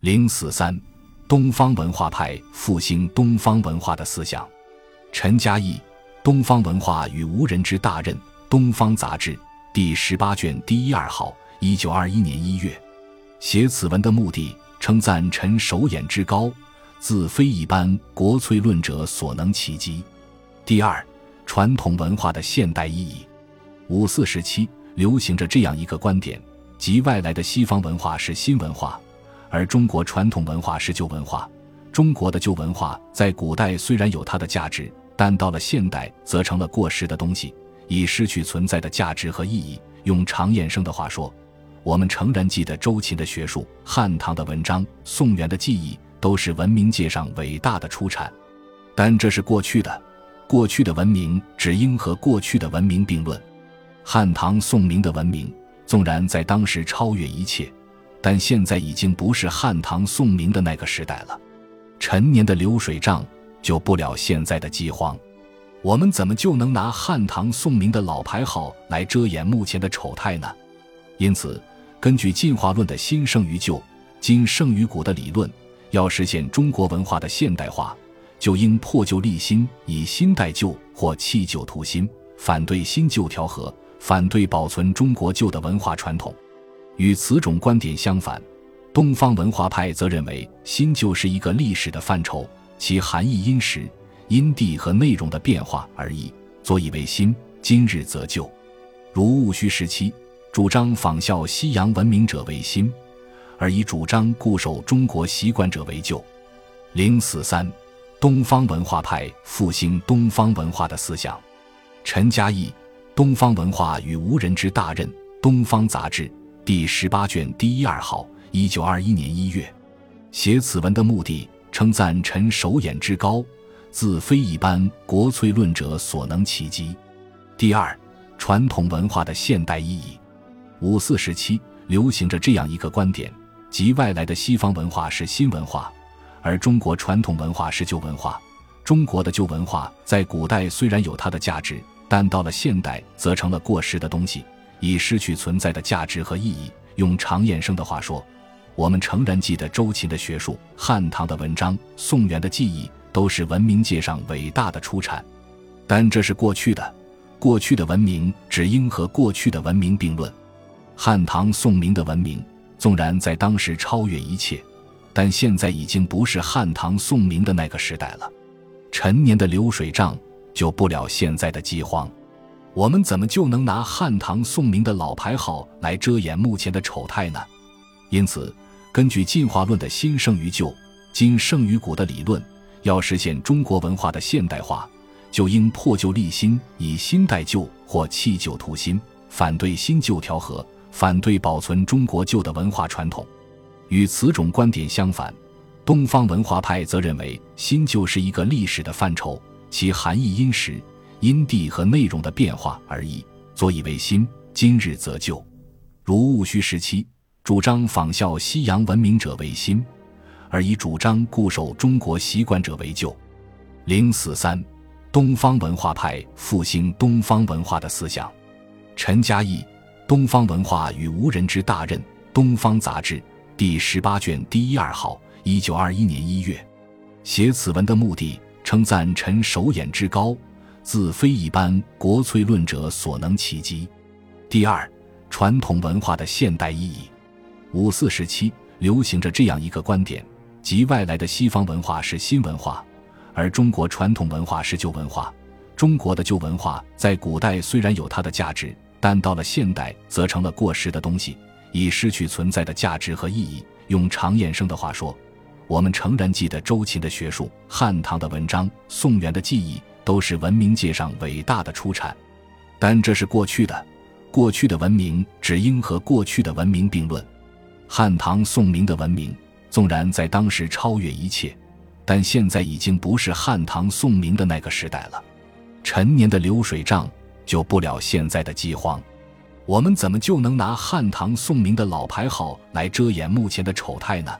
零四三，东方文化派复兴东方文化的思想。陈嘉译，《东方文化与无人之大任》，东方杂志第十八卷第一二号，一九二一年一月。写此文的目的，称赞陈首眼之高，自非一般国粹论者所能企及。第二，传统文化的现代意义。五四时期流行着这样一个观点，即外来的西方文化是新文化。而中国传统文化是旧文化，中国的旧文化在古代虽然有它的价值，但到了现代则成了过时的东西，已失去存在的价值和意义。用常彦生的话说，我们诚然记得周秦的学术、汉唐的文章、宋元的技艺，都是文明界上伟大的出产，但这是过去的，过去的文明只应和过去的文明并论。汉唐宋明的文明，纵然在当时超越一切。但现在已经不是汉唐宋明的那个时代了，陈年的流水账救不了现在的饥荒，我们怎么就能拿汉唐宋明的老牌号来遮掩目前的丑态呢？因此，根据进化论的新胜于旧、今胜于古的理论，要实现中国文化的现代化，就应破旧立新，以新代旧或弃旧图新，反对新旧调和，反对保存中国旧的文化传统。与此种观点相反，东方文化派则认为新旧是一个历史的范畴，其含义因时、因地和内容的变化而异，所以为新。今日则旧，如戊戌时期主张仿效西洋文明者为新，而以主张固守中国习惯者为旧。零四三，东方文化派复兴东方文化的思想。陈嘉译，《东方文化与无人之大任》，东方杂志。第十八卷第一二号，一九二一年一月。写此文的目的，称赞陈首眼之高，自非一般国粹论者所能企及。第二，传统文化的现代意义。五四时期流行着这样一个观点，即外来的西方文化是新文化，而中国传统文化是旧文化。中国的旧文化在古代虽然有它的价值，但到了现代则成了过时的东西。已失去存在的价值和意义。用常彦生的话说，我们诚然记得周秦的学术、汉唐的文章、宋元的技艺，都是文明界上伟大的出产，但这是过去的，过去的文明只应和过去的文明并论。汉唐宋明的文明，纵然在当时超越一切，但现在已经不是汉唐宋明的那个时代了。陈年的流水账救不了现在的饥荒。我们怎么就能拿汉唐宋明的老牌号来遮掩目前的丑态呢？因此，根据进化论的新胜于旧、今胜于古的理论，要实现中国文化的现代化，就应破旧立新，以新代旧或弃旧图新，反对新旧调和，反对保存中国旧的文化传统。与此种观点相反，东方文化派则认为新旧是一个历史的范畴，其含义因时。因地和内容的变化而异，所以为新。今日则旧，如戊戌时期主张仿效西洋文明者为新，而以主张固守中国习惯者为旧。零四三，东方文化派复兴东方文化的思想。陈嘉译，《东方文化与无人之大任》，东方杂志第十八卷第一二号，一九二一年一月。写此文的目的，称赞陈首演之高。自非一般国粹论者所能企及。第二，传统文化的现代意义。五四时期流行着这样一个观点，即外来的西方文化是新文化，而中国传统文化是旧文化。中国的旧文化在古代虽然有它的价值，但到了现代则成了过时的东西，已失去存在的价值和意义。用常彦生的话说，我们诚然记得周秦的学术、汉唐的文章、宋元的技艺。都是文明界上伟大的出产，但这是过去的，过去的文明只应和过去的文明并论。汉唐宋明的文明，纵然在当时超越一切，但现在已经不是汉唐宋明的那个时代了。陈年的流水账救不了现在的饥荒，我们怎么就能拿汉唐宋明的老牌号来遮掩目前的丑态呢？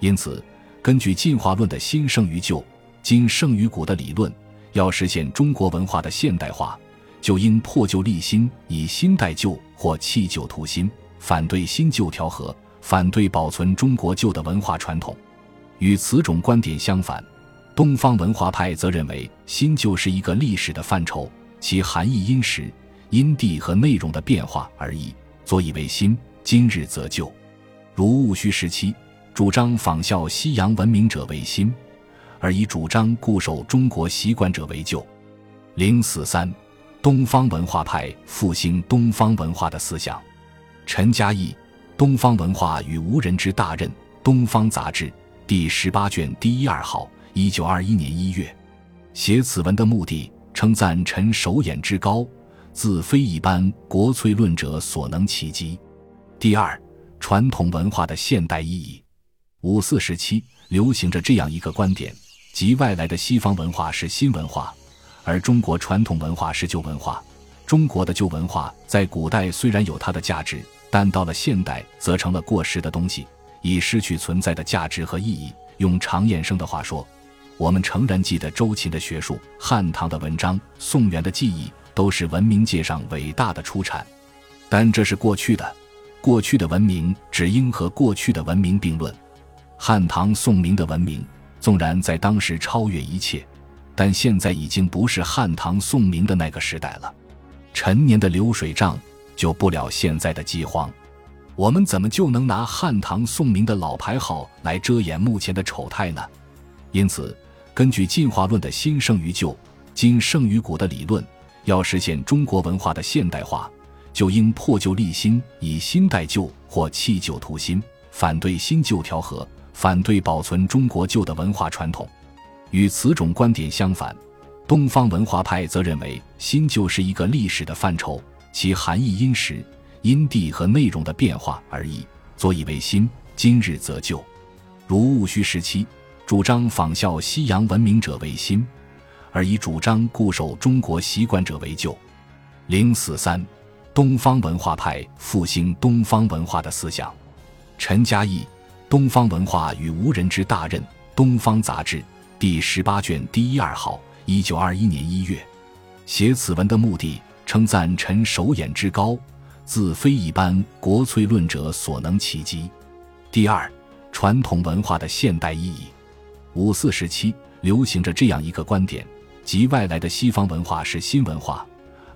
因此，根据进化论的新胜于旧、今胜于古的理论。要实现中国文化的现代化，就应破旧立新，以新代旧或弃旧图新，反对新旧调和，反对保存中国旧的文化传统。与此种观点相反，东方文化派则认为新旧是一个历史的范畴，其含义因时、因地和内容的变化而异。所以为新，今日则旧。如戊戌时期，主张仿效西洋文明者为新，而以主张固守中国习惯者为旧。零四三，东方文化派复兴东方文化的思想。陈嘉译《东方文化与无人之大任》，东方杂志第十八卷第一二号，一九二一年一月。写此文的目的，称赞陈手眼之高，自非一般国粹论者所能企及。第二，传统文化的现代意义。五四时期流行着这样一个观点，即外来的西方文化是新文化，而中国传统文化是旧文化。中国的旧文化在古代虽然有它的价值。但到了现代，则成了过时的东西，已失去存在的价值和意义。用常彦生的话说，我们诚然记得周秦的学术、汉唐的文章、宋元的技艺，都是文明界上伟大的出产，但这是过去的。过去的文明只应和过去的文明并论。汉唐宋明的文明，纵然在当时超越一切，但现在已经不是汉唐宋明的那个时代了。陈年的流水账。救不了现在的饥荒，我们怎么就能拿汉唐宋明的老牌号来遮掩目前的丑态呢？因此，根据进化论的新胜于旧、今胜于古的理论，要实现中国文化的现代化，就应破旧立新，以新代旧或弃旧图新，反对新旧调和，反对保存中国旧的文化传统。与此种观点相反，东方文化派则认为新旧是一个历史的范畴。其含义因时、因地和内容的变化而异，所以为新，今日则旧。如戊戌时期，主张仿效西洋文明者为新，而以主张固守中国习惯者为旧。零四三，东方文化派复兴东方文化的思想。陈嘉译《东方文化与无人之大任》，东方杂志第十八卷第一二号，一九二一年一月。写此文的目的。称赞陈首演之高，自非一般国粹论者所能企及。第二，传统文化的现代意义。五四时期流行着这样一个观点，即外来的西方文化是新文化，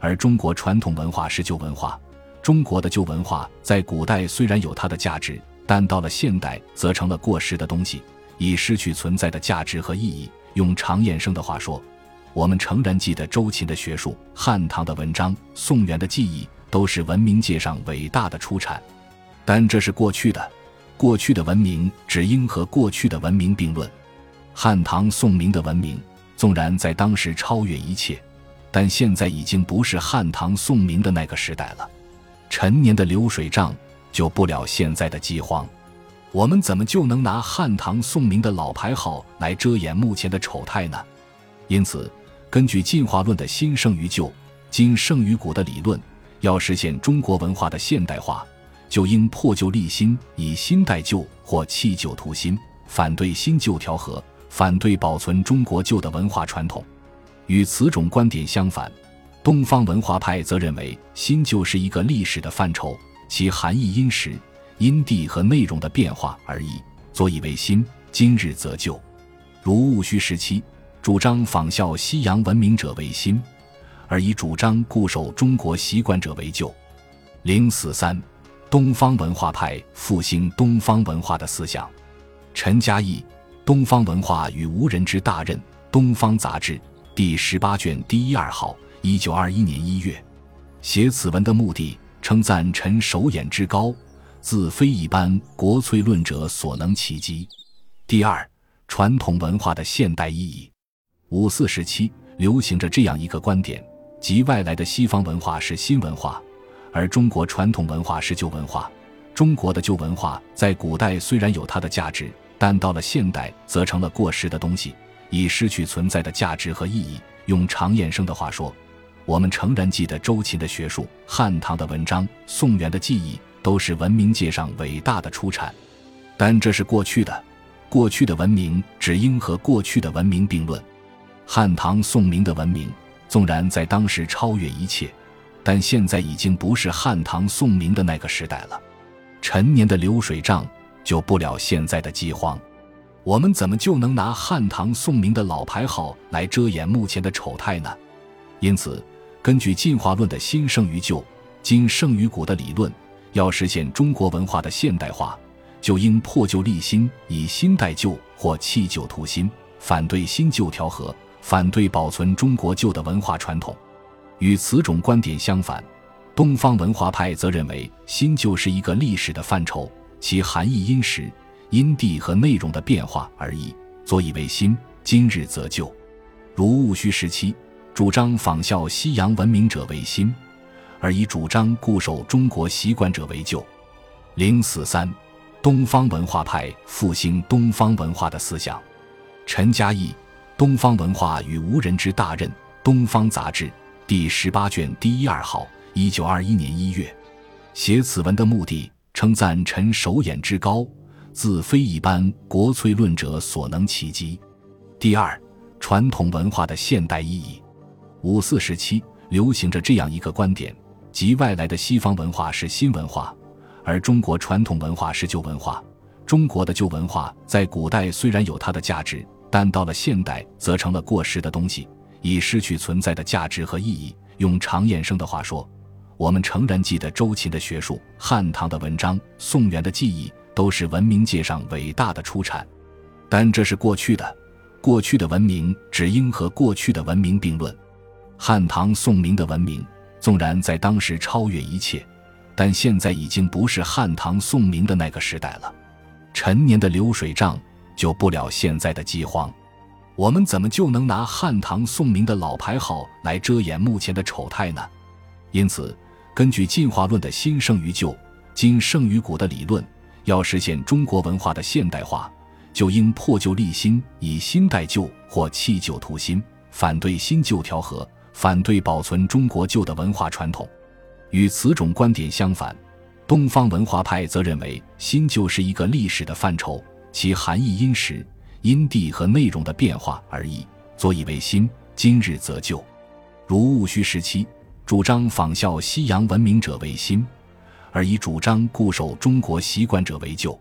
而中国传统文化是旧文化。中国的旧文化在古代虽然有它的价值，但到了现代则成了过时的东西，已失去存在的价值和意义。用常彦生的话说。我们诚然记得周秦的学术、汉唐的文章、宋元的记忆，都是文明界上伟大的出产，但这是过去的。过去的文明只应和过去的文明并论。汉唐宋明的文明，纵然在当时超越一切，但现在已经不是汉唐宋明的那个时代了。陈年的流水账救不了现在的饥荒，我们怎么就能拿汉唐宋明的老牌号来遮掩目前的丑态呢？因此。根据进化论的新胜于旧、今胜于古的理论，要实现中国文化的现代化，就应破旧立新，以新代旧或弃旧图新，反对新旧调和，反对保存中国旧的文化传统。与此种观点相反，东方文化派则认为新旧是一个历史的范畴，其含义因时、因地和内容的变化而异，所以为新，今日则旧。如戊戌时期。主张仿效西洋文明者为新，而以主张固守中国习惯者为旧。零四三，东方文化派复兴东方文化的思想。陈嘉义《东方文化与无人之大任》，东方杂志第十八卷第一二号，一九二一年一月。写此文的目的，称赞臣手眼之高，自非一般国粹论者所能企及。第二，传统文化的现代意义。五四时期流行着这样一个观点，即外来的西方文化是新文化，而中国传统文化是旧文化。中国的旧文化在古代虽然有它的价值，但到了现代则成了过时的东西，已失去存在的价值和意义。用常彦生的话说，我们诚然记得周秦的学术、汉唐的文章、宋元的记忆，都是文明界上伟大的出产，但这是过去的。过去的文明只应和过去的文明并论。汉唐宋明的文明，纵然在当时超越一切，但现在已经不是汉唐宋明的那个时代了。陈年的流水账救不了现在的饥荒。我们怎么就能拿汉唐宋明的老牌号来遮掩目前的丑态呢？因此，根据进化论的新胜于旧、今胜于古的理论，要实现中国文化的现代化，就应破旧立新，以新代旧或弃旧图新，反对新旧调和，反对保存中国旧的文化传统。与此种观点相反，东方文化派则认为新旧是一个历史的范畴，其含义因时。因地和内容的变化而异，所以为新。今日则旧，如戊戌时期主张仿效西洋文明者为新，而以主张固守中国习惯者为旧。零四三，东方文化派复兴东方文化的思想。陈嘉译《东方文化与无人之大任》东方杂志第十八卷第一二号，一九二一年一月。写此文的目的，称赞陈首眼之高。自非一般国粹论者所能企及。第二，传统文化的现代意义。五四时期流行着这样一个观点，即外来的西方文化是新文化，而中国传统文化是旧文化。中国的旧文化在古代虽然有它的价值，但到了现代则成了过时的东西，已失去存在的价值和意义。用常衍生的话说，我们诚然记得周秦的学术、汉唐的文章、宋元的技艺。都是文明界上伟大的出产，但这是过去的，过去的文明只应和过去的文明并论。汉唐宋明的文明纵然在当时超越一切，但现在已经不是汉唐宋明的那个时代了。陈年的流水账救不了现在的饥荒，我们怎么就能拿汉唐宋明的老牌号来遮掩目前的丑态呢？因此，根据进化论的新胜于旧、今胜于古的理论。要实现中国文化的现代化，就应破旧立新，以新代旧或弃旧图新，反对新旧调和，反对保存中国旧的文化传统。与此种观点相反，东方文化派则认为新旧是一个历史的范畴，其含义因时、因地和内容的变化而异，所以为新。今日则旧，如戊戌时期主张仿效西洋文明者为新。而以主张固守中国习惯者为旧。